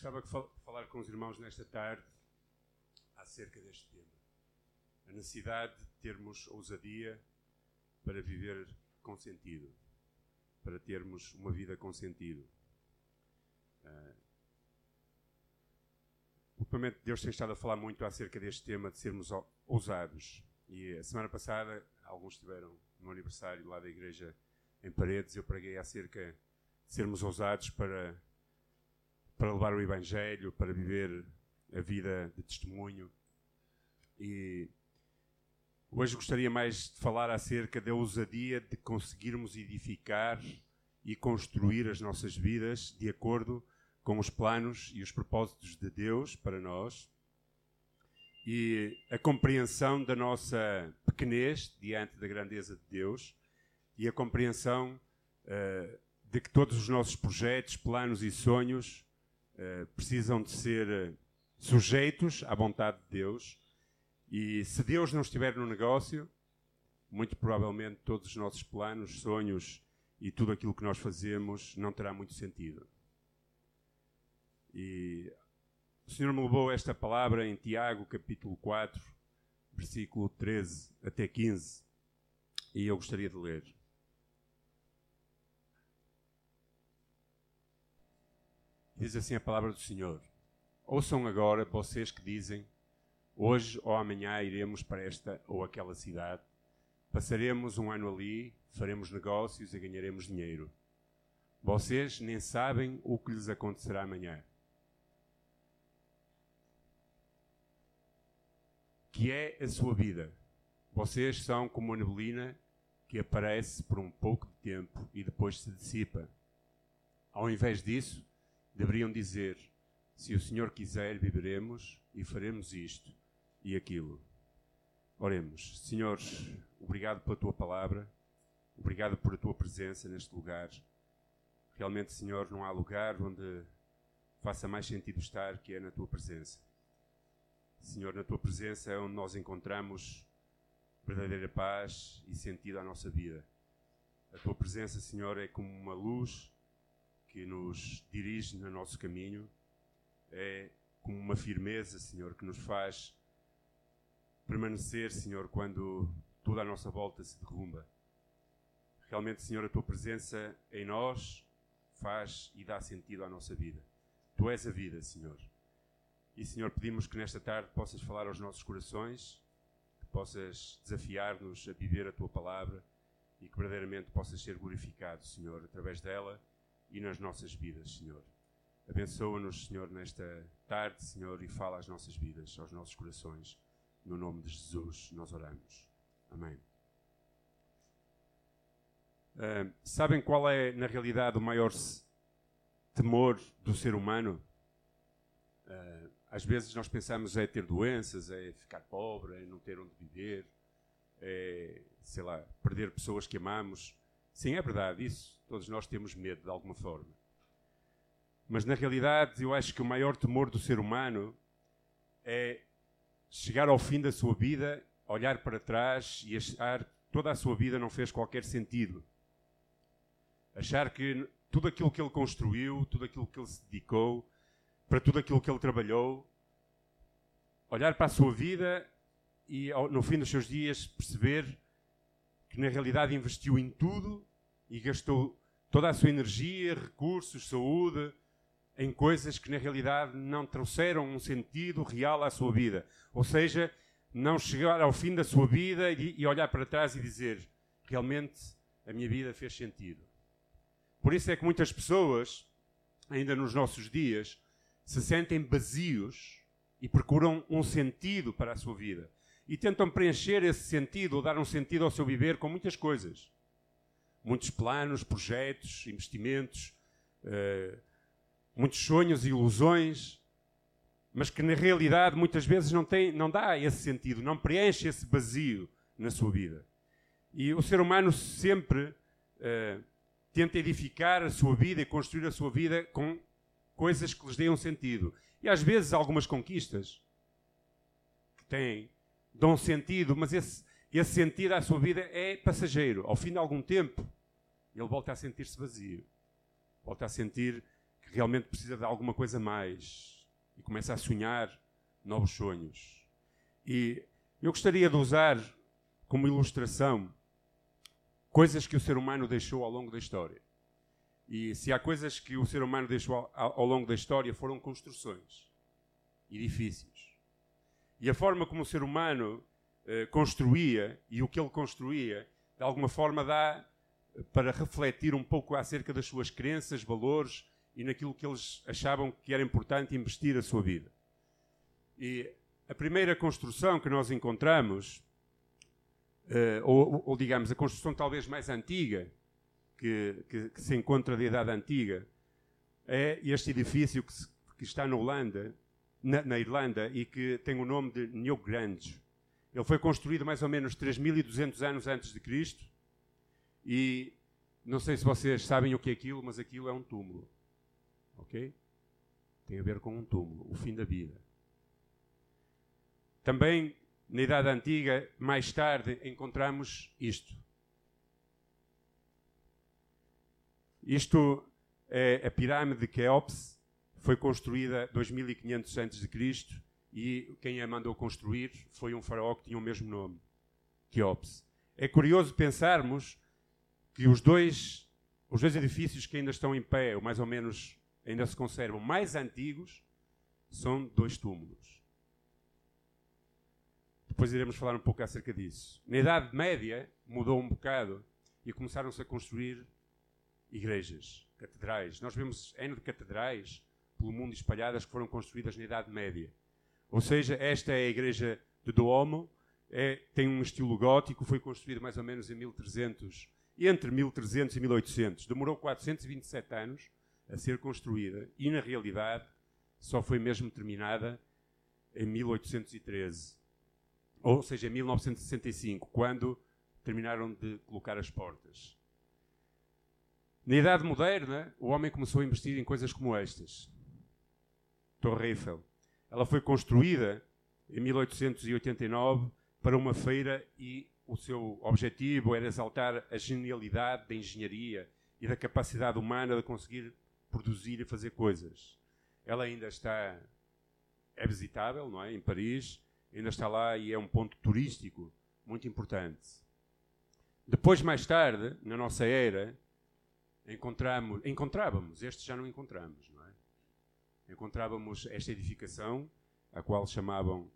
gostava de falar com os irmãos nesta tarde acerca deste tema. A necessidade de termos ousadia para viver com sentido, para termos uma vida com sentido. Uh, ultimamente Deus tem estado a falar muito acerca deste tema de sermos ousados. E a semana passada, alguns estiveram no aniversário lá da igreja em Paredes, eu preguei acerca de sermos ousados para, para levar o Evangelho, para viver a vida de testemunho. E hoje gostaria mais de falar acerca da ousadia de conseguirmos edificar e construir as nossas vidas de acordo com os planos e os propósitos de Deus para nós e a compreensão da nossa pequenez diante da grandeza de Deus e a compreensão uh, de que todos os nossos projetos, planos e sonhos uh, precisam de ser uh, sujeitos à vontade de Deus. E se Deus não estiver no negócio, muito provavelmente todos os nossos planos, sonhos e tudo aquilo que nós fazemos não terá muito sentido. E o Senhor me levou esta palavra em Tiago, capítulo 4, versículo 13 até 15, e eu gostaria de ler. Diz assim a palavra do Senhor: Ouçam agora vocês que dizem: Hoje ou amanhã iremos para esta ou aquela cidade, passaremos um ano ali, faremos negócios e ganharemos dinheiro. Vocês nem sabem o que lhes acontecerá amanhã. Que é a sua vida. Vocês são como a neblina que aparece por um pouco de tempo e depois se dissipa. Ao invés disso, deveriam dizer: Se o Senhor quiser, viveremos e faremos isto e aquilo. Oremos. Senhor, obrigado pela tua palavra, obrigado por a tua presença neste lugar. Realmente, Senhor, não há lugar onde faça mais sentido estar que é na tua presença. Senhor, na tua presença é onde nós encontramos verdadeira paz e sentido à nossa vida. A tua presença, Senhor, é como uma luz que nos dirige no nosso caminho, é como uma firmeza, Senhor, que nos faz permanecer, Senhor, quando toda a nossa volta se derrumba. Realmente, Senhor, a tua presença em nós faz e dá sentido à nossa vida. Tu és a vida, Senhor. E, Senhor, pedimos que nesta tarde possas falar aos nossos corações, que possas desafiar-nos a viver a tua palavra e que verdadeiramente possas ser glorificado, Senhor, através dela e nas nossas vidas, Senhor. Abençoa-nos, Senhor, nesta tarde, Senhor, e fala às nossas vidas, aos nossos corações. No nome de Jesus, nós oramos. Amém. Uh, sabem qual é, na realidade, o maior temor do ser humano? Uh, às vezes nós pensamos é ter doenças, é ficar pobre, é não ter onde viver, é, sei lá, perder pessoas que amamos. Sim, é verdade, isso. Todos nós temos medo de alguma forma. Mas na realidade, eu acho que o maior temor do ser humano é chegar ao fim da sua vida, olhar para trás e achar que toda a sua vida não fez qualquer sentido. Achar que tudo aquilo que ele construiu, tudo aquilo que ele se dedicou, para tudo aquilo que ele trabalhou, olhar para a sua vida e no fim dos seus dias perceber que na realidade investiu em tudo e gastou toda a sua energia, recursos, saúde em coisas que na realidade não trouxeram um sentido real à sua vida. Ou seja, não chegar ao fim da sua vida e, olhar para trás e dizer: realmente a minha vida fez sentido. Por isso é que muitas pessoas, ainda nos nossos dias, se sentem vazios e procuram um sentido para a sua vida. E tentam preencher esse sentido ou dar um sentido ao seu viver com muitas coisas muitos planos, projetos, investimentos, uh, muitos sonhos ilusões, mas que na realidade muitas vezes não, tem, não dá esse sentido, não preenche esse vazio na sua vida. E o ser humano sempre uh, tenta edificar a sua vida e construir a sua vida com coisas que lhes deem um sentido. E às vezes algumas conquistas que têm, dão sentido, mas esse, esse sentido à sua vida é passageiro. Ao fim de algum tempo, ele volta a sentir-se vazio. Volta a sentir que realmente precisa de alguma coisa mais e começa a sonhar novos sonhos. E eu gostaria de usar como ilustração coisas que o ser humano deixou ao longo da história. E se há coisas que o ser humano deixou ao longo da história foram construções, edifícios. E a forma como o ser humano eh, construía e o que ele construía, de alguma forma dá para refletir um pouco acerca das suas crenças, valores e naquilo que eles achavam que era importante investir a sua vida. E a primeira construção que nós encontramos, uh, ou, ou, digamos a construção talvez mais antiga, que, que, que, se encontra da Idade Antiga, é este edifício que, se, que está na Holanda, na, na, Irlanda, e que tem o nome de Newgrange. Ele foi construído mais ou menos 3.200 anos antes de Cristo, e não sei se vocês sabem o que é aquilo, mas aquilo é um túmulo. Ok? Tem a ver com um túmulo, o fim da vida. Também, na Idade Antiga, mais tarde, encontramos isto. Isto é a pirâmide de Keops, foi construída 2500 a.C. e quem a mandou construir foi um faraó que tinha o mesmo nome, Keops. É curioso pensarmos que os dois, os dois edifícios que ainda estão em pé, ou mais ou menos ainda se conservam, mais antigos, são dois túmulos. Depois iremos falar um pouco acerca disso. Na Idade Média mudou um bocado e começaram-se a construir igrejas, catedrais. Nós vemos N de catedrais pelo mundo espalhadas que foram construídas na Idade Média. Ou seja, esta é a igreja de Duomo, é, tem um estilo gótico, foi construída mais ou menos em 1300 entre 1300 e 1800. Demorou 427 anos a ser construída e, na realidade, só foi mesmo terminada em 1813. Ou seja, em 1965, quando terminaram de colocar as portas. Na Idade Moderna, o homem começou a investir em coisas como estas. Torre Eiffel. Ela foi construída em 1889 para uma feira e o seu objetivo era exaltar a genialidade da engenharia e da capacidade humana de conseguir produzir e fazer coisas. Ela ainda está é visitável, não é? Em Paris, ainda está lá e é um ponto turístico muito importante. Depois, mais tarde, na nossa era, encontramos, encontrávamos, este já não encontramos, não é? Encontrávamos esta edificação, a qual chamavam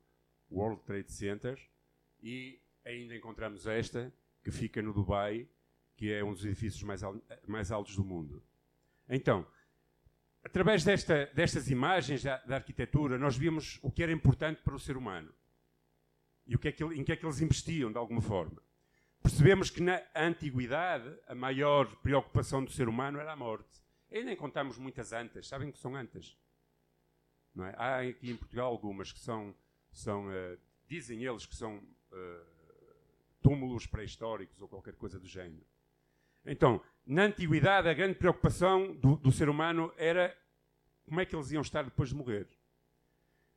World Trade Center, e ainda encontramos esta, que fica no Dubai, que é um dos edifícios mais, al mais altos do mundo. Então, através desta, destas imagens da, da, arquitetura, nós vimos o que era importante para o ser humano e o que é que, em que é que eles investiam, de alguma forma. Percebemos que na antiguidade a maior preocupação do ser humano era a morte. Ainda encontramos muitas antas. Sabem que são antas? Não é? Há aqui em Portugal algumas que são, são uh, dizem eles que são uh, túmulos pré-históricos ou qualquer coisa do género. Então, na antiguidade, a grande preocupação do, do, ser humano era como é que eles iam estar depois de morrer.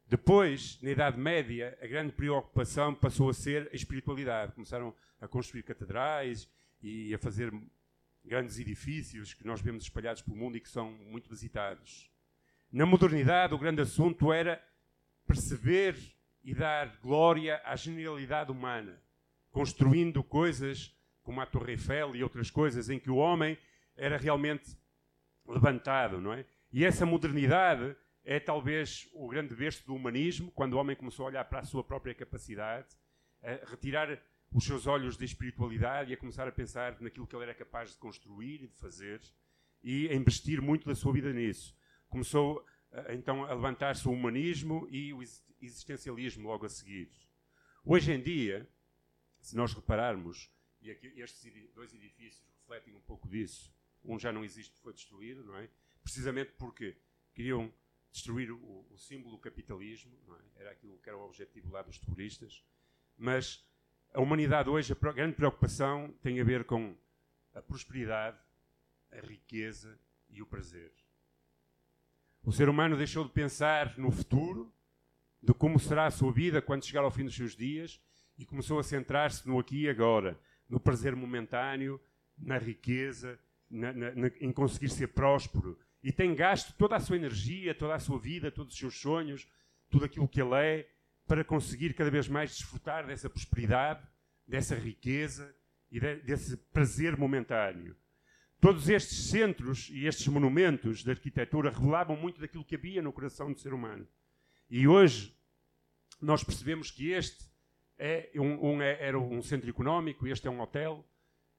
Depois, na Idade Média, a grande preocupação passou a ser a espiritualidade. Começaram a construir catedrais e a fazer grandes edifícios que nós vemos espalhados pelo mundo e que são muito visitados. Na modernidade, o grande assunto era perceber e dar glória à genialidade humana construindo coisas como a Torre Eiffel e outras coisas em que o homem era realmente levantado, não é? E essa modernidade é talvez o grande berço do humanismo, quando o homem começou a olhar para a sua própria capacidade, a retirar os seus olhos da espiritualidade e a começar a pensar naquilo que ele era capaz de construir e de fazer e a investir muito da sua vida nisso. Começou então a levantar-se o humanismo e o existencialismo logo a seguir. Hoje em dia, se nós repararmos, e aqui estes dois edifícios refletem um pouco disso, um já não existe, foi destruído, não é? Precisamente porque queriam destruir o, o símbolo do capitalismo, é? era aquilo que era o objetivo lá dos terroristas, mas a humanidade hoje, a grande preocupação tem a ver com a prosperidade, a riqueza e o prazer. O ser humano deixou de pensar no futuro, de como será a sua vida quando chegar ao fim dos seus dias, e começou a centrar-se no aqui e agora, no prazer momentâneo, na riqueza, na, na, na, em conseguir ser próspero e tem gasto toda a sua energia, toda a sua vida, todos os seus sonhos, tudo aquilo que ele é, para conseguir cada vez mais desfrutar dessa prosperidade, dessa riqueza e de, desse prazer momentâneo. Todos estes centros e estes monumentos de arquitetura revelavam muito daquilo que havia no coração do ser humano. E hoje nós percebemos que este é um, um, é, era um centro económico, este é um hotel,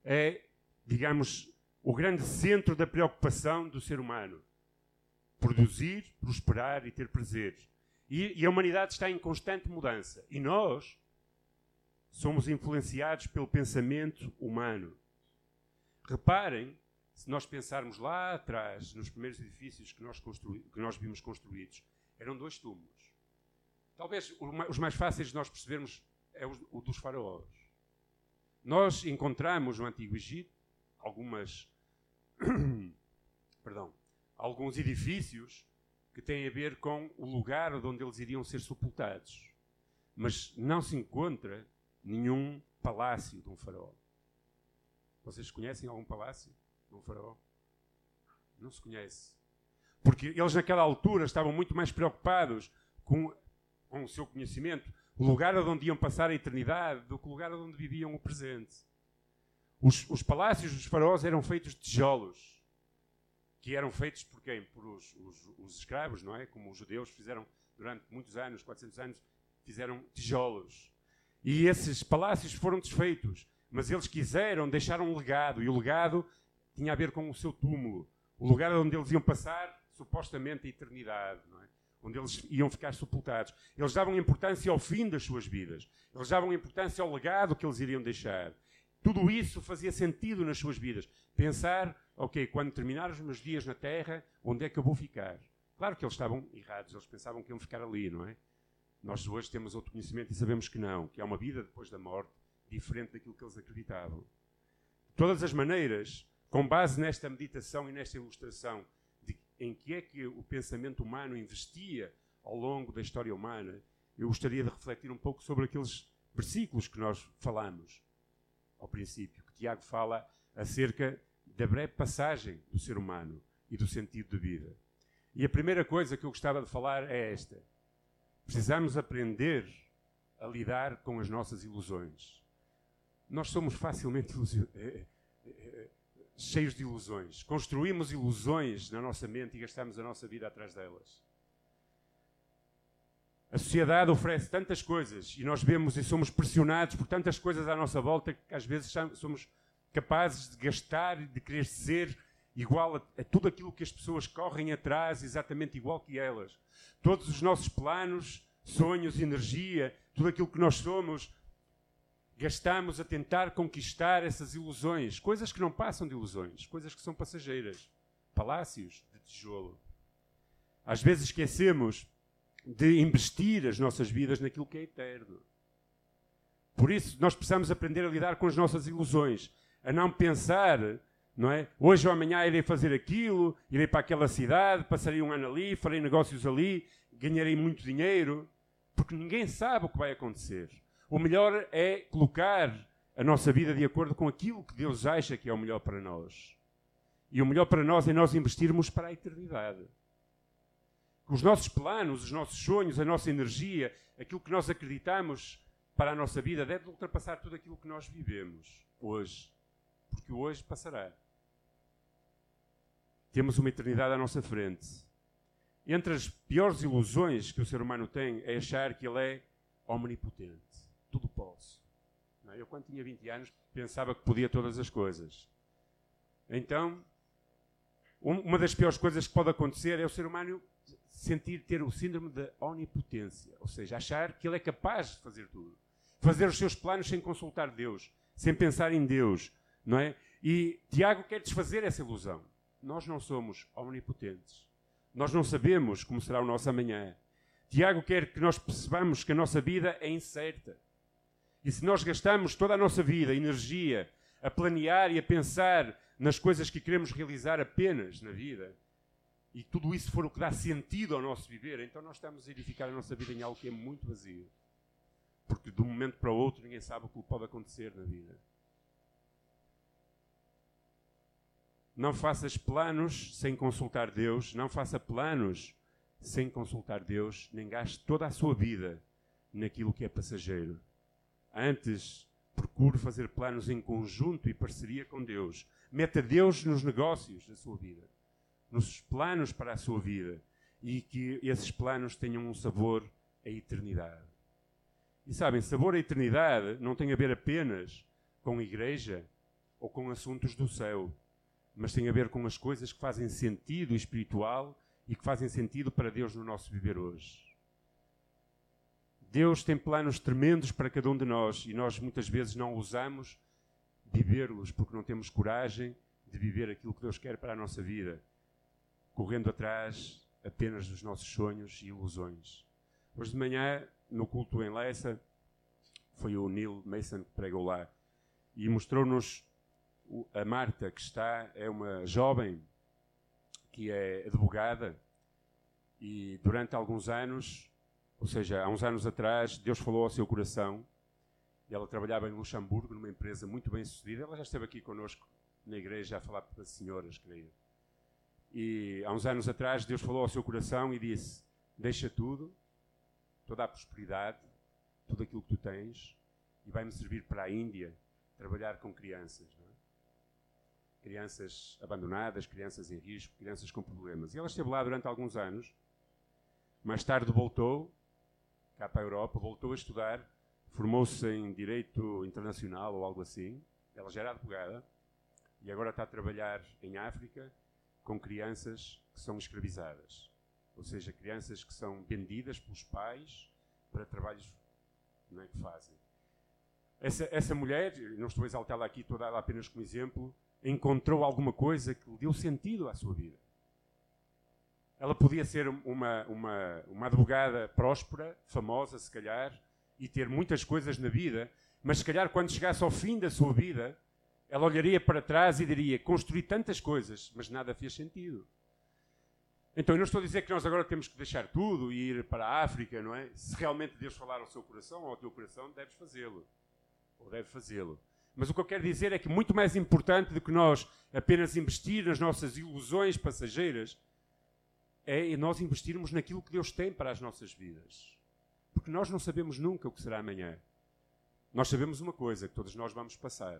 é, digamos, o grande centro da preocupação do ser humano. Produzir, prosperar e ter prazer. E, e a humanidade está em constante mudança. E nós somos influenciados pelo pensamento humano. Reparem, se nós pensarmos lá atrás, nos primeiros edifícios que nós, que nós vimos construídos, eram dois túmulos. Talvez os mais fáceis de nós percebermos é o dos faraós. Nós encontramos no Antigo Egito algumas, perdão, alguns edifícios que têm a ver com o lugar onde eles iriam ser sepultados. Mas não se encontra nenhum palácio de um faraó. Vocês conhecem algum palácio um faraó? Não se conhece. Porque eles naquela altura estavam muito mais preocupados com, com o seu conhecimento, o lugar onde iam passar a eternidade, do que o lugar onde viviam o presente. Os, os palácios dos faraós eram feitos de tijolos, que eram feitos por quem? Por os, os, os escravos, não é? Como os judeus fizeram durante muitos anos, 400 anos, fizeram tijolos. E esses palácios foram desfeitos, mas eles quiseram deixar um legado, e o legado tinha a ver com o seu túmulo, o lugar onde eles iam passar supostamente a eternidade, é? onde eles iam ficar sepultados. Eles davam importância ao fim das suas vidas, eles davam importância ao legado que eles iriam deixar. Tudo isso fazia sentido nas suas vidas. Pensar, ok, quando terminar os meus dias na Terra, onde é que eu vou ficar? Claro que eles estavam errados, eles pensavam que iam ficar ali, não é? Nós hoje temos outro conhecimento e sabemos que não, que há uma vida depois da morte diferente daquilo que eles acreditavam. De todas as maneiras, com base nesta meditação e nesta ilustração de em que é que o pensamento humano investia ao longo da história humana, eu gostaria de refletir um pouco sobre aqueles versículos que nós falamos ao princípio, que Tiago fala acerca da breve passagem do ser humano e do sentido de vida. E a primeira coisa que eu gostava de falar é esta Precisamos aprender a lidar com as nossas ilusões. Nós somos facilmente eh, eh, eh, cheios de ilusões. Construímos ilusões na nossa mente e gastamos a nossa vida atrás delas. A sociedade oferece tantas coisas e nós vemos e somos pressionados por tantas coisas à nossa volta que às vezes somos capazes de gastar e de querer ser igual a, a, tudo aquilo que as pessoas correm atrás, exatamente igual que elas. Todos os nossos planos, sonhos, energia, tudo aquilo que nós somos, gastamos a tentar conquistar essas ilusões, coisas que não passam de ilusões, coisas que são passageiras, palácios de tijolo. Às vezes esquecemos de investir as nossas vidas naquilo que é eterno. Por isso, nós precisamos aprender a lidar com as nossas ilusões, a não pensar não é? Hoje ou amanhã irei fazer aquilo, irei para aquela cidade, passarei um ano ali, farei negócios ali, ganharei muito dinheiro, porque ninguém sabe o que vai acontecer. O melhor é colocar a nossa vida de acordo com aquilo que Deus acha que é o melhor para nós. E o melhor para nós é nós investirmos para a eternidade. Os nossos planos, os nossos sonhos, a nossa energia, aquilo que nós acreditamos para a nossa vida deve ultrapassar tudo aquilo que nós vivemos hoje. Porque hoje passará. Temos uma eternidade à nossa frente. Entre as piores ilusões que o ser humano tem é achar que ele é omnipotente. Tudo posso. É? Eu, quando tinha 20 anos, pensava que podia todas as coisas. Então, uma das piores coisas que pode acontecer é o ser humano sentir ter o síndrome da onipotência, ou seja, achar que ele é capaz de fazer tudo, fazer os seus planos sem consultar Deus, sem pensar em Deus, não é? E Tiago quer desfazer essa ilusão. Nós não somos omnipotentes. Nós não sabemos como será o nosso amanhã. Tiago quer que nós percebamos que a nossa vida é incerta. E se nós gastamos toda a nossa vida, energia, a planear e a pensar nas coisas que queremos realizar apenas na vida, e tudo isso for o que dá sentido ao nosso viver, então nós estamos a edificar a nossa vida em algo que é muito vazio. Porque de um momento para o outro ninguém sabe o que pode acontecer na vida. Não faças planos sem consultar Deus, não faça planos sem consultar Deus, nem gaste toda a sua vida naquilo que é passageiro. Antes, procure fazer planos em conjunto e parceria com Deus. Meta Deus nos negócios da sua vida, nos planos para a sua vida e que esses planos tenham um sabor à eternidade. E sabem, sabor à eternidade não tem a ver apenas com a igreja ou com assuntos do céu, mas tem a ver com as coisas que fazem sentido espiritual e que fazem sentido para Deus no nosso viver hoje. Deus tem planos tremendos para cada um de nós e nós muitas vezes não ousamos vivê-los porque não temos coragem de viver aquilo que Deus quer para a nossa vida, correndo atrás apenas dos nossos sonhos e ilusões. Hoje de manhã, no culto em Lessa, foi o Neil Mason que pregou lá e mostrou-nos a Marta, que está, é uma jovem que é advogada e durante alguns anos, ou seja, há uns anos atrás, Deus falou ao seu coração e ela trabalhava em Luxemburgo, numa empresa muito bem sucedida. Ela já esteve aqui connosco na igreja a falar para as senhoras, creio. E há uns anos atrás, Deus falou ao seu coração e disse: Deixa tudo, toda a prosperidade, tudo aquilo que tu tens, e vai-me servir para a Índia trabalhar com crianças. É? Crianças abandonadas, crianças em risco, crianças com problemas. E ela esteve lá durante alguns anos. Mais tarde voltou cá para a Europa, voltou a estudar, formou-se em Direito Internacional ou algo assim. Ela já era advogada e agora está a trabalhar em África com crianças que são escravizadas. Ou seja, crianças que são vendidas pelos pais para trabalhos não é, que fazem. Essa, essa mulher, não estou a exaltá-la aqui, estou a dar apenas como exemplo, encontrou alguma coisa que lhe deu sentido à sua vida. Ela podia ser uma, uma, uma advogada próspera, famosa, se calhar, e ter muitas coisas na vida, mas se calhar quando chegasse ao fim da sua vida, ela olharia para trás e diria: Construí tantas coisas, mas nada fez sentido. Então, eu não estou a dizer que nós agora temos que deixar tudo e ir para a África, não é? Se realmente Deus falar ao seu coração ou ao teu coração, deves fazê-lo. Ou deve fazê-lo. Mas o que eu quero dizer é que muito mais importante do que nós apenas investir nas nossas ilusões passageiras é nós investirmos naquilo que Deus tem para as nossas vidas. Porque nós não sabemos nunca o que será amanhã. Nós sabemos uma coisa, que todos nós vamos passar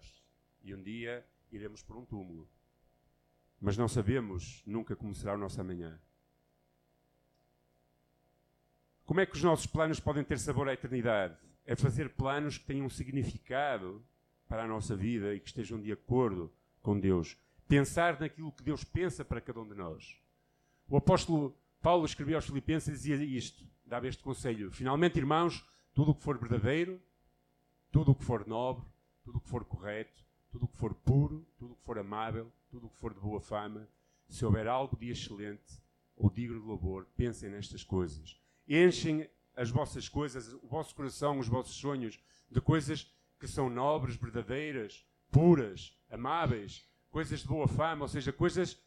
e um dia iremos por um túmulo. Mas não sabemos nunca como será o nosso amanhã. Como é que os nossos planos podem ter sabor à eternidade? É fazer planos que tenham um significado para a nossa vida e que estejam de acordo com Deus. Pensar naquilo que Deus pensa para cada um de nós. O apóstolo Paulo escreveu aos Filipenses e dizia isto, dava este conselho. Finalmente, irmãos, tudo o que for verdadeiro, tudo o que for nobre, tudo o que for correto, tudo o que for puro, tudo o que for amável, tudo o que for de boa fama, se houver algo de excelente ou digno de louvor, pensem nestas coisas. Enchem as vossas coisas, o vosso coração, os vossos sonhos, de coisas que são nobres, verdadeiras, puras, amáveis, coisas de boa fama, ou seja, coisas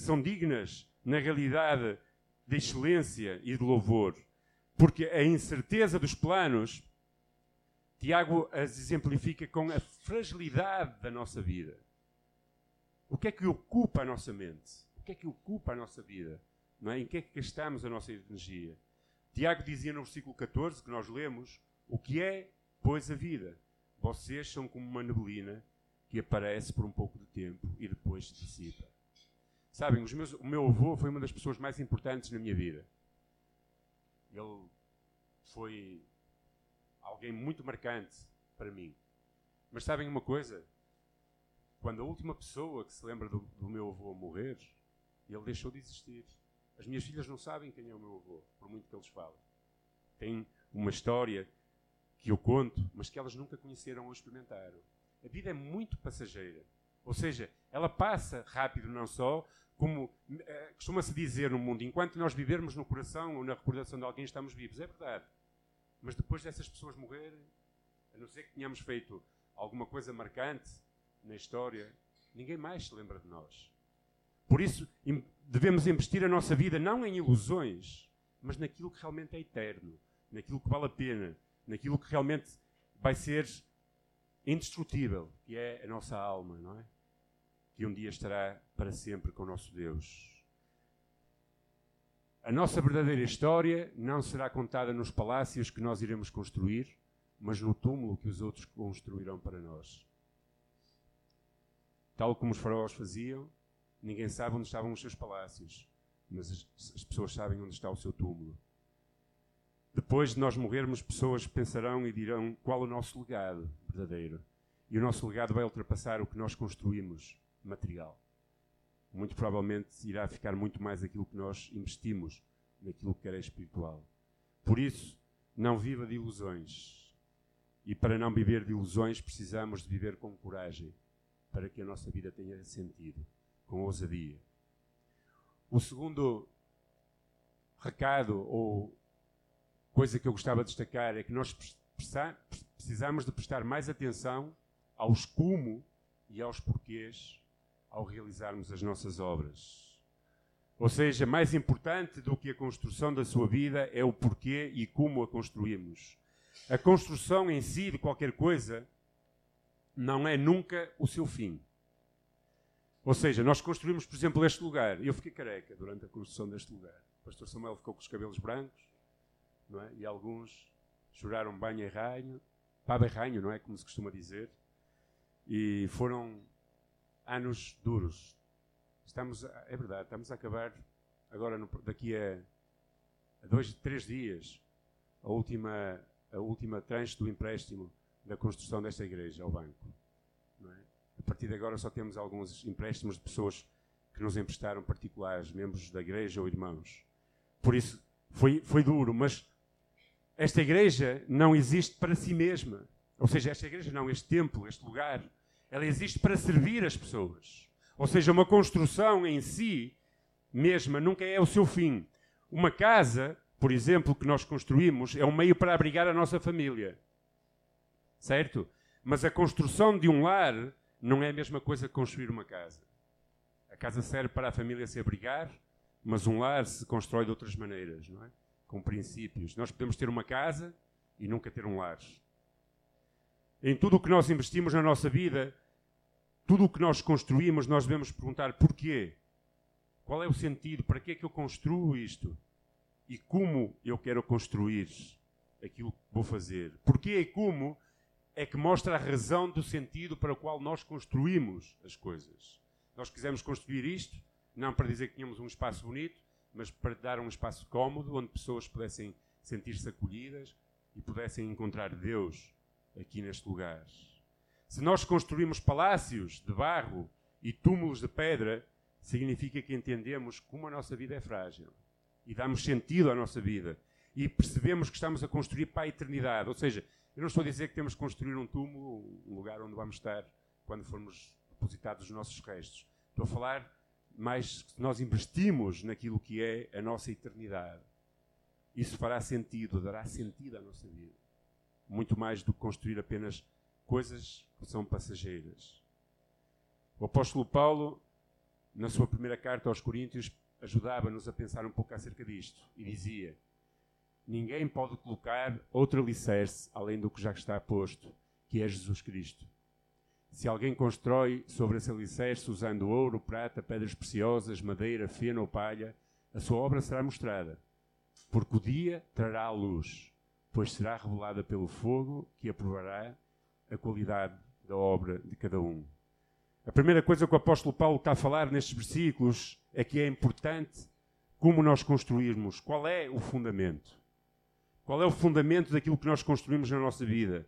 são dignas, na realidade, de excelência e de louvor. Porque a incerteza dos planos Tiago as exemplifica com a fragilidade da nossa vida. O que é que ocupa a nossa mente? O que é que ocupa a nossa vida? Não é? Em que é que gastamos a nossa energia? Tiago dizia no versículo 14 que nós lemos: O que é, pois, a vida? Vocês são como uma neblina que aparece por um pouco de tempo e depois se dissipa. Sabem, meus, o meu avô foi uma das pessoas mais importantes na minha vida. Ele foi alguém muito marcante para mim. Mas sabem uma coisa? Quando a última pessoa que se lembra do, do meu avô morrer, ele deixou de existir. As minhas filhas não sabem quem é o meu avô, por muito que eles falem. Tem uma história que eu conto, mas que elas nunca conheceram ou experimentaram. A vida é muito passageira. Ou seja, ela passa rápido não só, como eh, costuma-se dizer no mundo, enquanto nós vivermos no coração ou na recordação de alguém, estamos vivos. É verdade. Mas depois dessas pessoas morrerem, a não ser que tenhamos feito alguma coisa marcante na história, ninguém mais se lembra de nós. Por isso, devemos investir a nossa vida não em ilusões, mas naquilo que realmente é eterno, naquilo que vale a pena, naquilo que realmente vai ser indestrutível, que é a nossa alma, não é? Que um dia estará para sempre com o nosso Deus. A nossa verdadeira história não será contada nos palácios que nós iremos construir, mas no túmulo que os outros construirão para nós. Tal como os faraós faziam, ninguém sabe onde estavam os seus palácios, mas as, as pessoas sabem onde está o seu túmulo. Depois de nós morrermos, pessoas pensarão e dirão qual o nosso legado verdadeiro. E o nosso legado vai ultrapassar o que nós construímos material muito provavelmente irá ficar muito mais aquilo que nós investimos naquilo que é espiritual. Por isso, não viva de ilusões. E para não viver de ilusões, precisamos de viver com coragem, para que a nossa vida tenha sentido, com ousadia. O segundo recado, ou coisa que eu gostava de destacar, é que nós precisamos de prestar mais atenção aos como e aos porquês ao realizarmos as nossas obras. Ou seja, mais importante do que a construção da sua vida é o porquê e como a construímos. A construção em si de qualquer coisa não é nunca o seu fim. Ou seja, nós construímos, por exemplo, este lugar. Eu fiquei careca durante a construção deste lugar. O pastor Samuel ficou com os cabelos brancos, não é? e alguns choraram banho e ranho, paba e ranho, não é? Como se costuma dizer. E foram anos duros. Estamos, é verdade, estamos a acabar agora no, daqui a, a, dois, três dias a última, a última tranche do empréstimo da construção desta igreja ao banco. É? A partir de agora só temos alguns empréstimos de pessoas que nos emprestaram particulares, membros da igreja ou irmãos. Por isso foi, foi duro, mas esta igreja não existe para si mesma. Ou seja, esta igreja não, este templo, este lugar, ela existe para servir as pessoas. Ou seja, uma construção em si mesma nunca é o seu fim. Uma casa, por exemplo, que nós construímos, é um meio para abrigar a nossa família. Certo? Mas a construção de um lar não é a mesma coisa que construir uma casa. A casa serve para a família se abrigar, mas um lar se constrói de outras maneiras, não é? Com princípios. Nós podemos ter uma casa e nunca ter um lar. Em tudo o que nós investimos na nossa vida, tudo o que nós construímos, nós devemos perguntar porquê? Qual é o sentido? Para que é que eu construo isto? E como eu quero construir aquilo que vou fazer? Porquê e como é que mostra a razão do sentido para o qual nós construímos as coisas. Nós quisemos construir isto, não para dizer que tínhamos um espaço bonito, mas para dar um espaço cómodo onde pessoas pudessem sentir-se acolhidas e pudessem encontrar Deus aqui neste lugar. Se nós construímos palácios de barro e túmulos de pedra, significa que entendemos como a nossa vida é frágil e damos sentido à nossa vida e percebemos que estamos a construir para a eternidade. Ou seja, eu não estou a dizer que temos que construir um túmulo, um lugar onde vamos estar quando formos depositados os nossos restos. Estou a falar mais que nós investimos naquilo que é a nossa eternidade. Isso fará sentido, dará sentido à nossa vida. Muito mais do que construir apenas coisas que são passageiras. O apóstolo Paulo, na sua primeira carta aos Coríntios, ajudava-nos a pensar um pouco acerca disto e dizia: Ninguém pode colocar outro alicerce além do que já está posto, que é Jesus Cristo. Se alguém constrói sobre esse alicerce usando ouro, prata, pedras preciosas, madeira, feno ou palha, a sua obra será mostrada, porque o dia trará a luz, pois será revelada pelo fogo que aprovará a qualidade da obra de cada um. A primeira coisa que o apóstolo Paulo está a falar nestes versículos é que é importante como nós construirmos, qual é o fundamento. Qual é o fundamento daquilo que nós construímos na nossa vida?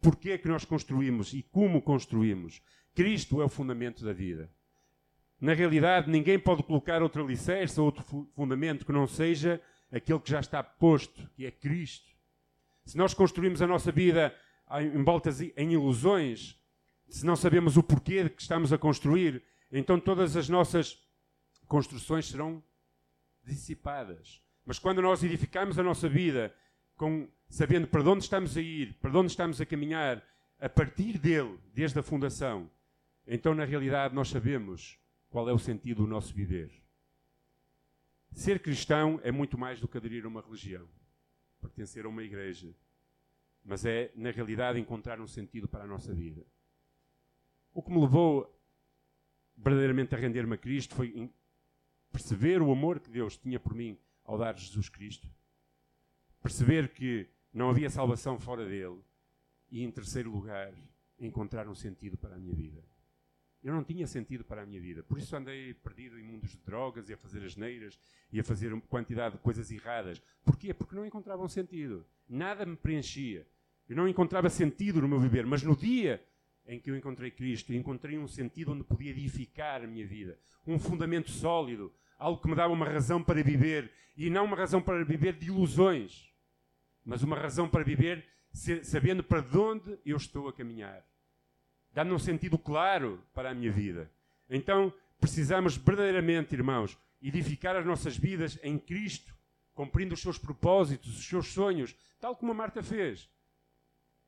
Porquê é que nós construímos e como construímos? Cristo é o fundamento da vida. Na realidade, ninguém pode colocar outro alicerce ou outro fundamento que não seja aquele que já está posto, que é Cristo. Se nós construímos a nossa vida em voltas em ilusões, se não sabemos o porquê que estamos a construir, então todas as nossas construções serão dissipadas. Mas quando nós edificamos a nossa vida com, sabendo para onde estamos a ir, para onde estamos a caminhar, a partir dele, desde a fundação, então na realidade nós sabemos qual é o sentido do nosso viver. Ser cristão é muito mais do que aderir a uma religião, pertencer a uma igreja, mas é, na realidade, encontrar um sentido para a nossa vida. O que me levou verdadeiramente a render-me a Cristo foi perceber o amor que Deus tinha por mim ao dar Jesus Cristo. Perceber que não havia salvação fora dele. E, em terceiro lugar, encontrar um sentido para a minha vida. Eu não tinha sentido para a minha vida. Por isso andei perdido em mundos de drogas e a fazer asneiras e a fazer uma quantidade de coisas erradas. Porquê? Porque não encontrava um sentido. Nada me preenchia. Eu não encontrava sentido no meu viver. Mas no dia em que eu encontrei Cristo, encontrei um sentido onde podia edificar a minha vida. Um fundamento sólido. Algo que me dava uma razão para viver. E não uma razão para viver de ilusões. Mas uma razão para viver sabendo para onde eu estou a caminhar dá-me um sentido claro para a minha vida. Então, precisamos verdadeiramente, irmãos, edificar as nossas vidas em Cristo, cumprindo os seus propósitos, os seus sonhos, tal como a Marta fez.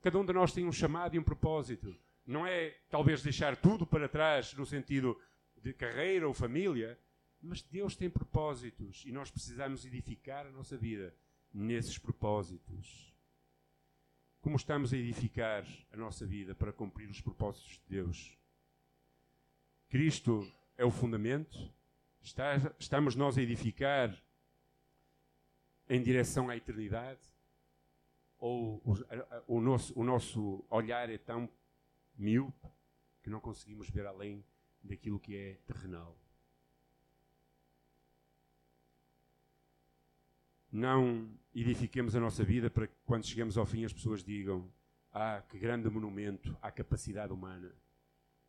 Cada um de nós tem um chamado e um propósito. Não é talvez deixar tudo para trás no sentido de carreira ou família, mas Deus tem propósitos e nós precisamos edificar a nossa vida nesses propósitos como estamos a edificar a nossa vida para cumprir os propósitos de Deus. Cristo é o fundamento. Está, estamos nós a edificar em direção à eternidade? Ou o, o, nosso, o nosso olhar é tão míope que não conseguimos ver além daquilo que é terrenal? Não edifiquemos a nossa vida para que quando chegamos ao fim as pessoas digam ah, que grande monumento à capacidade humana.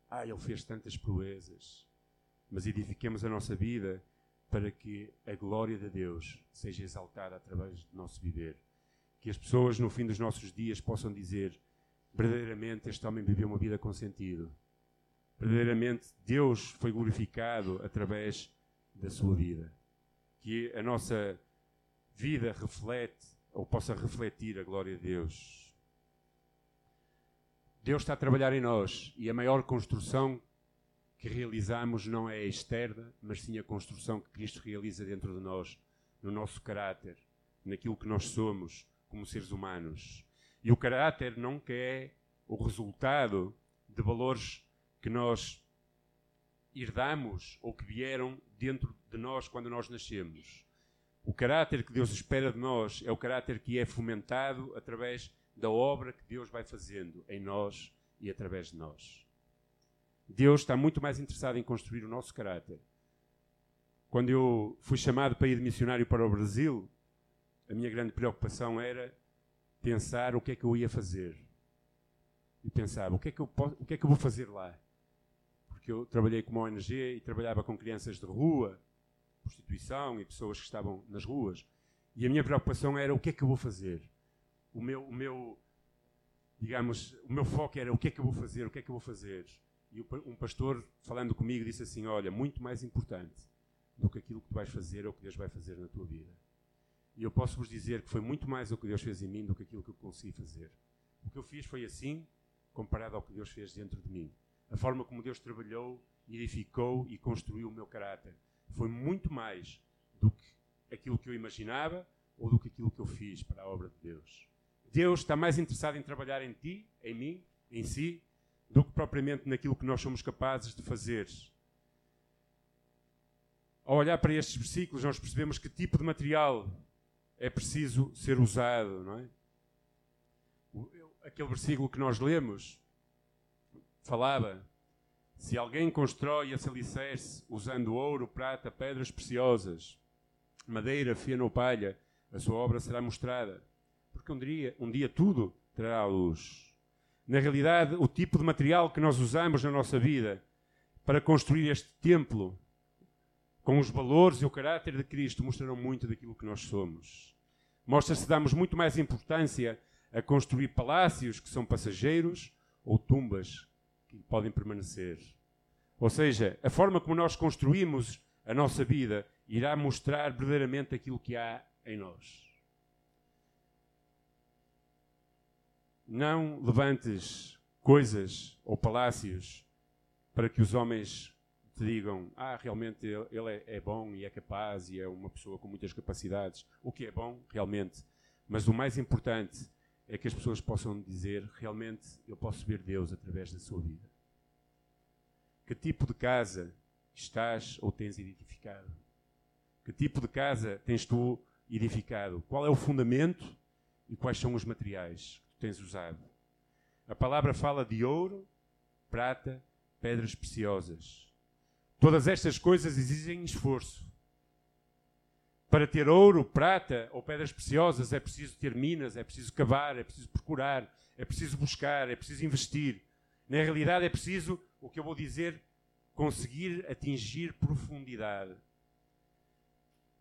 Ah, ele fez tantas proezas. Mas edifiquemos a nossa vida para que a glória de Deus seja exaltada através do nosso viver. Que as pessoas no fim dos nossos dias possam dizer verdadeiramente este homem viveu uma vida com sentido. Verdadeiramente Deus foi glorificado através da sua vida. Que a nossa vida reflete ou possa refletir a glória de Deus. Deus está a trabalhar em nós e a maior construção que realizamos não é externa, mas sim a construção que Cristo realiza dentro de nós, no nosso caráter, naquilo que nós somos como seres humanos. E o caráter nunca é o resultado de valores que nós herdamos ou que vieram dentro de nós quando nós nascemos. O caráter que Deus espera de nós é o caráter que é fomentado através da obra que Deus vai fazendo em nós e através de nós. Deus está muito mais interessado em construir o nosso caráter. Quando eu fui chamado para ir de missionário para o Brasil, a minha grande preocupação era pensar o que é que eu ia fazer. E pensava, o que é que eu, posso, o que é que eu vou fazer lá? Porque eu trabalhei como ONG e trabalhava com crianças de rua, prostituição e pessoas que estavam nas ruas. E a minha preocupação era o que é que eu vou fazer. O meu, o meu, digamos, o meu foco era o que é que eu vou fazer, o que é que eu vou fazer. E um pastor, falando comigo, disse assim: Olha, muito mais importante do que aquilo que tu vais fazer é o que Deus vai fazer na tua vida. E eu posso vos dizer que foi muito mais o que Deus fez em mim do que aquilo que eu consegui fazer. O que eu fiz foi assim, comparado ao que Deus fez dentro de mim. A forma como Deus trabalhou, edificou e construiu o meu caráter foi muito mais do que aquilo que eu imaginava ou do que aquilo que eu fiz para a obra de Deus. Deus está mais interessado em trabalhar em ti, em mim, em si, do que propriamente naquilo que nós somos capazes de fazer. Ao olhar para estes versículos, nós percebemos que tipo de material é preciso ser usado, não é? Aquele versículo que nós lemos falava se alguém constrói esse alicerce usando ouro, prata, pedras preciosas, madeira, feno ou palha, a sua obra será mostrada. Porque um dia, um dia tudo trará à luz. Na realidade, o tipo de material que nós usamos na nossa vida para construir este templo, com os valores e o caráter de Cristo, mostrarão muito daquilo que nós somos. Mostra-se damos muito mais importância a construir palácios que são passageiros ou tumbas que podem permanecer. Ou seja, a forma como nós construímos a nossa vida irá mostrar verdadeiramente aquilo que há em nós. Não levantes coisas ou palácios para que os homens te digam: Ah, realmente ele é, é bom e é capaz e é uma pessoa com muitas capacidades. O que é bom, realmente. Mas o mais importante é que as pessoas possam dizer: realmente eu posso ver Deus através da sua vida. Que tipo de casa estás ou tens edificado? Que tipo de casa tens tu edificado? Qual é o fundamento e quais são os materiais que tu tens usado? A palavra fala de ouro, prata, pedras preciosas. Todas estas coisas exigem esforço. Para ter ouro, prata ou pedras preciosas é preciso ter minas, é preciso cavar, é preciso procurar, é preciso buscar, é preciso investir. Na realidade, é preciso, o que eu vou dizer, conseguir atingir profundidade.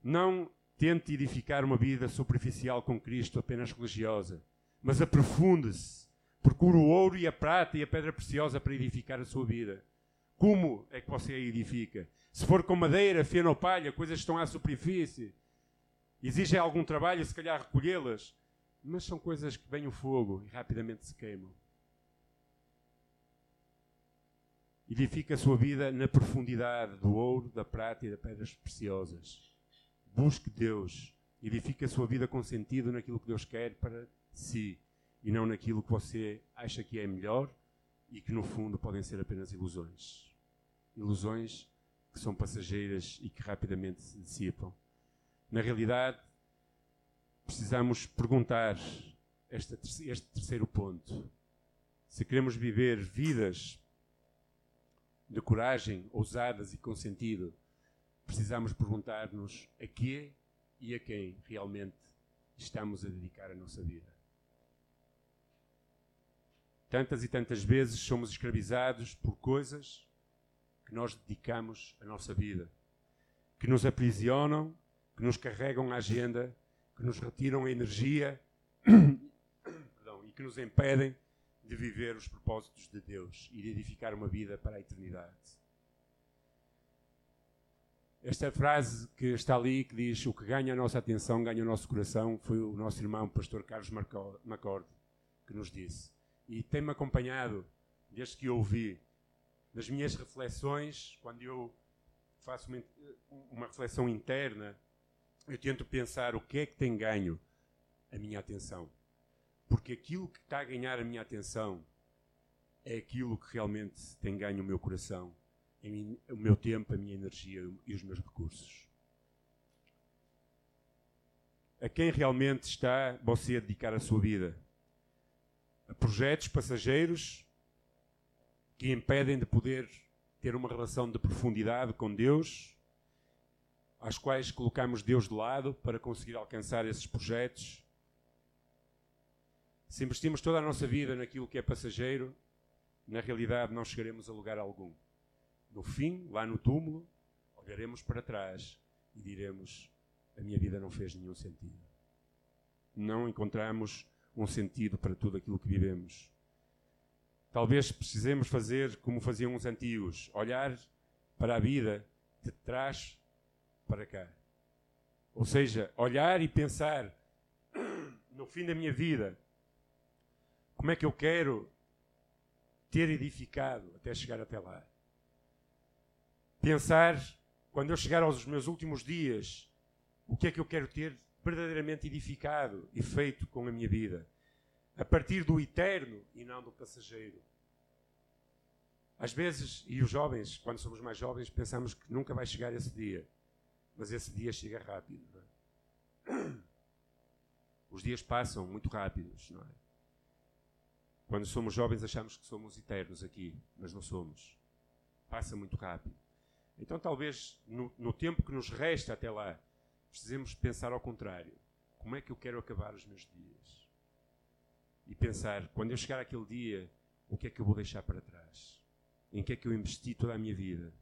Não tente edificar uma vida superficial com Cristo, apenas religiosa, mas aprofunde-se. Procure o ouro e a prata e a pedra preciosa para edificar a sua vida. Como é que você a edifica? Se for com madeira, feno ou palha, coisas que estão à superfície, exige algum trabalho, se calhar recolhê-las, mas são coisas que vêm o fogo e rapidamente se queimam. Edifica a sua vida na profundidade do ouro, da prata e das pedras preciosas. Busque Deus. Edifique a sua vida com sentido naquilo que Deus quer para si e não naquilo que você acha que é melhor e que no fundo podem ser apenas ilusões. Ilusões que são passageiras e que rapidamente se dissipam. Na realidade, precisamos perguntar este, este terceiro ponto. Se queremos viver vidas de coragem, ousadas e com sentido, precisamos perguntar-nos a que e a quem realmente estamos a dedicar a nossa vida. Tantas e tantas vezes somos escravizados por coisas que nós dedicamos a nossa vida, que nos aprisionam, que nos carregam a agenda, que nos retiram a energia perdão, e que nos impedem de viver os propósitos de Deus e de edificar uma vida para a eternidade. Esta frase que está ali, que diz o que ganha a nossa atenção, ganha o nosso coração, foi o nosso irmão, o pastor Carlos Macorde, que nos disse. E tem-me acompanhado desde que eu ouvi nas minhas reflexões, quando eu faço uma, uma reflexão interna, eu tento pensar o que é que tem ganho a minha atenção. Porque aquilo que está a ganhar a minha atenção é aquilo que realmente tem ganho o meu coração o meu tempo, a minha energia e os meus recursos. A quem realmente está você a dedicar a sua vida? A projetos passageiros que impedem de poder ter uma relação de profundidade com Deus, às quais colocamos Deus de lado para conseguir alcançar esses projetos. Se investimos toda a nossa vida naquilo que é passageiro, na realidade não chegaremos a lugar algum. No fim, lá no túmulo, olharemos para trás e diremos: a minha vida não fez nenhum sentido. Não encontramos um sentido para tudo aquilo que vivemos. Talvez precisemos fazer como faziam os antigos: olhar para a vida de trás para cá. Ou seja, olhar e pensar no fim da minha vida, como é que eu quero ter edificado até chegar até lá pensar, quando eu chegar aos meus últimos dias, o que é que eu quero ter verdadeiramente edificado e feito com a minha vida, a partir do eterno e não do passageiro. Às vezes, e os jovens, quando somos mais jovens, pensamos que nunca vai chegar esse dia, mas esse dia chega rápido. É? Os dias passam muito rápidos, não é? Quando somos jovens, achamos que somos eternos aqui, mas não somos. Passa muito rápido. Então, talvez no, no tempo que nos resta até lá, precisemos pensar ao contrário. Como é que eu quero acabar os meus dias? E pensar, quando eu chegar àquele dia, o que é que eu vou deixar para trás? Em que é que eu investi toda a minha vida?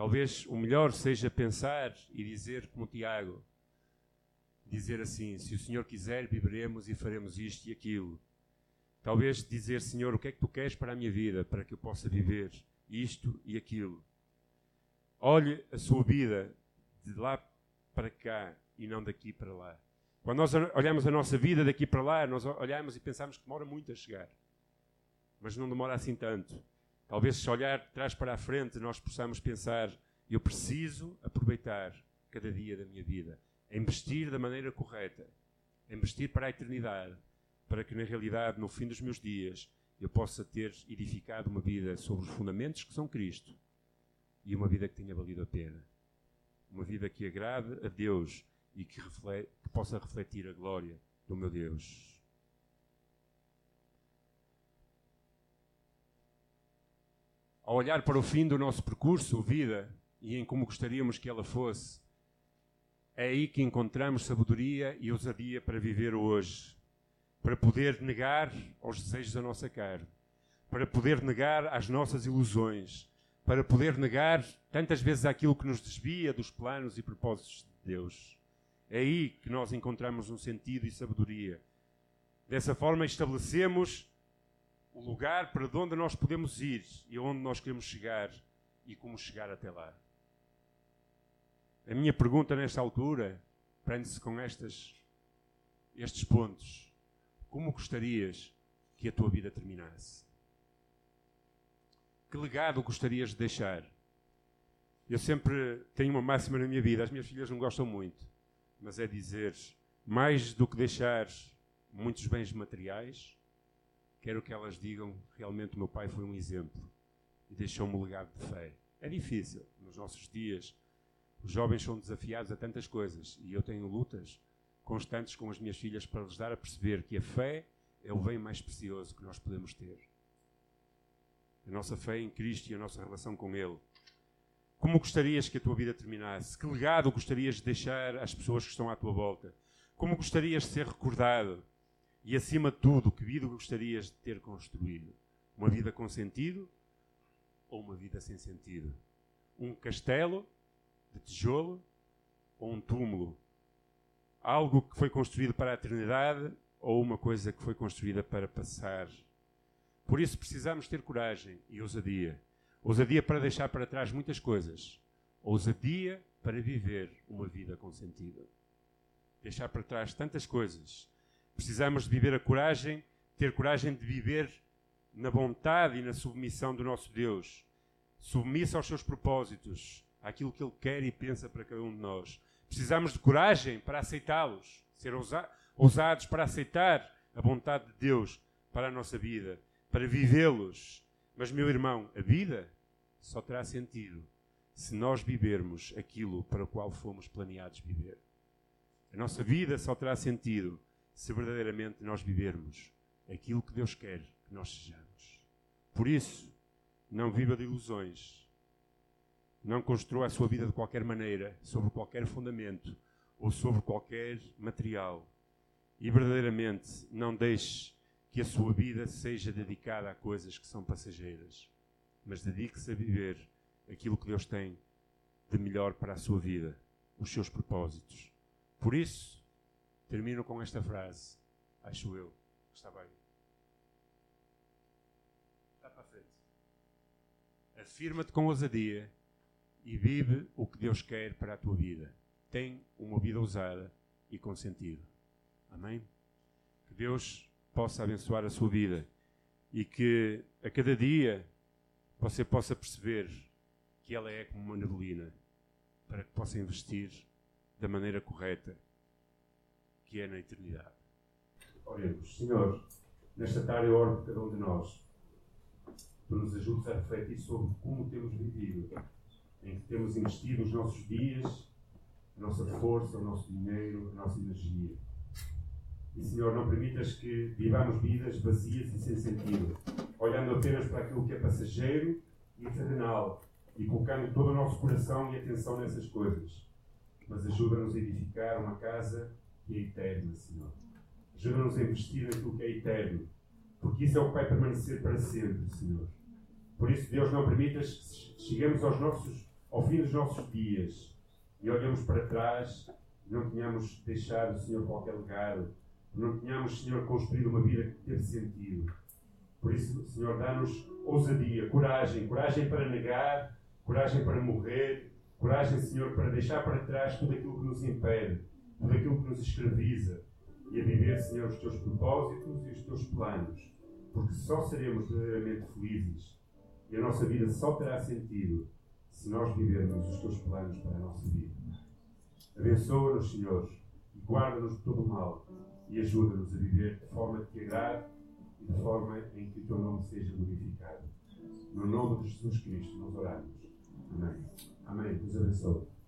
Talvez o melhor seja pensar e dizer como Tiago, dizer assim, se o Senhor quiser, viveremos e faremos isto e aquilo. Talvez dizer, Senhor, o que é que tu queres para a minha vida, para que eu possa viver isto e aquilo. Olhe a sua vida de lá para cá e não daqui para lá. Quando nós olhamos a nossa vida daqui para lá, nós olhamos e pensamos que demora muito a chegar. Mas não demora assim tanto. Talvez se olhar de trás para a frente, nós possamos pensar: eu preciso aproveitar cada dia da minha vida, investir da maneira correta, investir para a eternidade, para que na realidade, no fim dos meus dias, eu possa ter edificado uma vida sobre os fundamentos que são Cristo e uma vida que tenha valido a pena. Uma vida que agrade a Deus e que, reflete, que possa refletir a glória do meu Deus. Ao olhar para o fim do nosso percurso, vida, e em como gostaríamos que ela fosse, é aí que encontramos sabedoria e ousadia para viver hoje, para poder negar aos desejos da nossa carne, para poder negar às nossas ilusões, para poder negar tantas vezes aquilo que nos desvia dos planos e propósitos de Deus. É aí que nós encontramos um sentido e sabedoria. Dessa forma, estabelecemos o lugar para onde nós podemos ir e onde nós queremos chegar e como chegar até lá. A minha pergunta nesta altura prende-se com estas, estes pontos. Como gostarias que a tua vida terminasse? Que legado gostarias de deixar? Eu sempre tenho uma máxima na minha vida, as minhas filhas não gostam muito, mas é dizer: mais do que deixar muitos bens materiais, quero que elas digam realmente o meu pai foi um exemplo e deixou-me um legado de fé. É difícil nos nossos dias os jovens são desafiados a tantas coisas e eu tenho lutas constantes com as minhas filhas para lhes dar a perceber que a fé é o bem mais precioso que nós podemos ter. A nossa fé em Cristo e a nossa relação com Ele. Como gostarias que a tua vida terminasse? Que legado gostarias de deixar às pessoas que estão à tua volta? Como gostarias de ser recordado? E acima de tudo, que vida gostarias de ter construído? Uma vida com sentido ou uma vida sem sentido? Um castelo de tijolo ou um túmulo? Algo que foi construído para a eternidade ou uma coisa que foi construída para passar? Por isso precisamos ter coragem e ousadia. Ousadia para deixar para trás muitas coisas. Ousadia para viver uma vida com sentido. Deixar para trás tantas coisas. Precisamos de viver a coragem, ter coragem de viver na vontade e na submissão do nosso Deus, submissa aos seus propósitos, àquilo que Ele quer e pensa para cada um de nós. Precisamos de coragem para aceitá-los, ser ousados para aceitar a vontade de Deus para a nossa vida, para vivê-los. Mas, meu irmão, a vida só terá sentido se nós vivermos aquilo para o qual fomos planeados viver. A nossa vida só terá sentido se verdadeiramente nós vivermos aquilo que Deus quer que nós sejamos. Por isso, não viva de ilusões não construa a sua vida de qualquer maneira, sobre qualquer fundamento ou sobre qualquer material. E verdadeiramente não deixe que a sua vida seja dedicada a coisas que são passageiras, mas dedique-se a viver aquilo que Deus tem de melhor para a sua vida, os seus propósitos. Por isso, termino com esta frase, acho eu, está bem. Está para a frente. Afirma-te com ousadia e vive o que Deus quer para a tua vida. Tem uma vida ousada e com sentido. Amém? Que Deus possa abençoar a sua vida e que a cada dia você possa perceber que ela é como uma neblina para que possa investir da maneira correta que é na eternidade. Oremos, Senhor, nesta tarde eu oro por cada um de nós, para nos ajudes a refletir sobre como temos vivido em que temos investido os nossos dias, a nossa força, o nosso dinheiro, a nossa energia. E, Senhor, não permitas que vivamos vidas vazias e sem sentido, olhando apenas para aquilo que é passageiro e terrenal e colocando todo o nosso coração e atenção nessas coisas. Mas ajuda-nos a edificar uma casa que é eterna, Senhor. Ajuda-nos a investir naquilo que é eterno, porque isso é o que vai permanecer para sempre, Senhor. Por isso, Deus, não permitas que cheguemos aos nossos ao fim dos nossos dias e olhamos para trás, não tínhamos deixado, Senhor, qualquer legado, não tínhamos, Senhor, construído uma vida que teve sentido. Por isso, Senhor, dá-nos ousadia, coragem, coragem para negar, coragem para morrer, coragem, Senhor, para deixar para trás tudo aquilo que nos impede, tudo aquilo que nos escraviza e a viver, Senhor, os teus propósitos e os teus planos, porque só seremos verdadeiramente felizes e a nossa vida só terá sentido se nós vivermos os teus planos para a nossa vida. Abençoa-nos, Senhor, e guarda-nos de todo o mal e ajuda-nos a viver de forma que te agrade e de forma em que o teu nome seja glorificado. No nome de Jesus Cristo, nós oramos. Amém. Amém. Deus abençoe.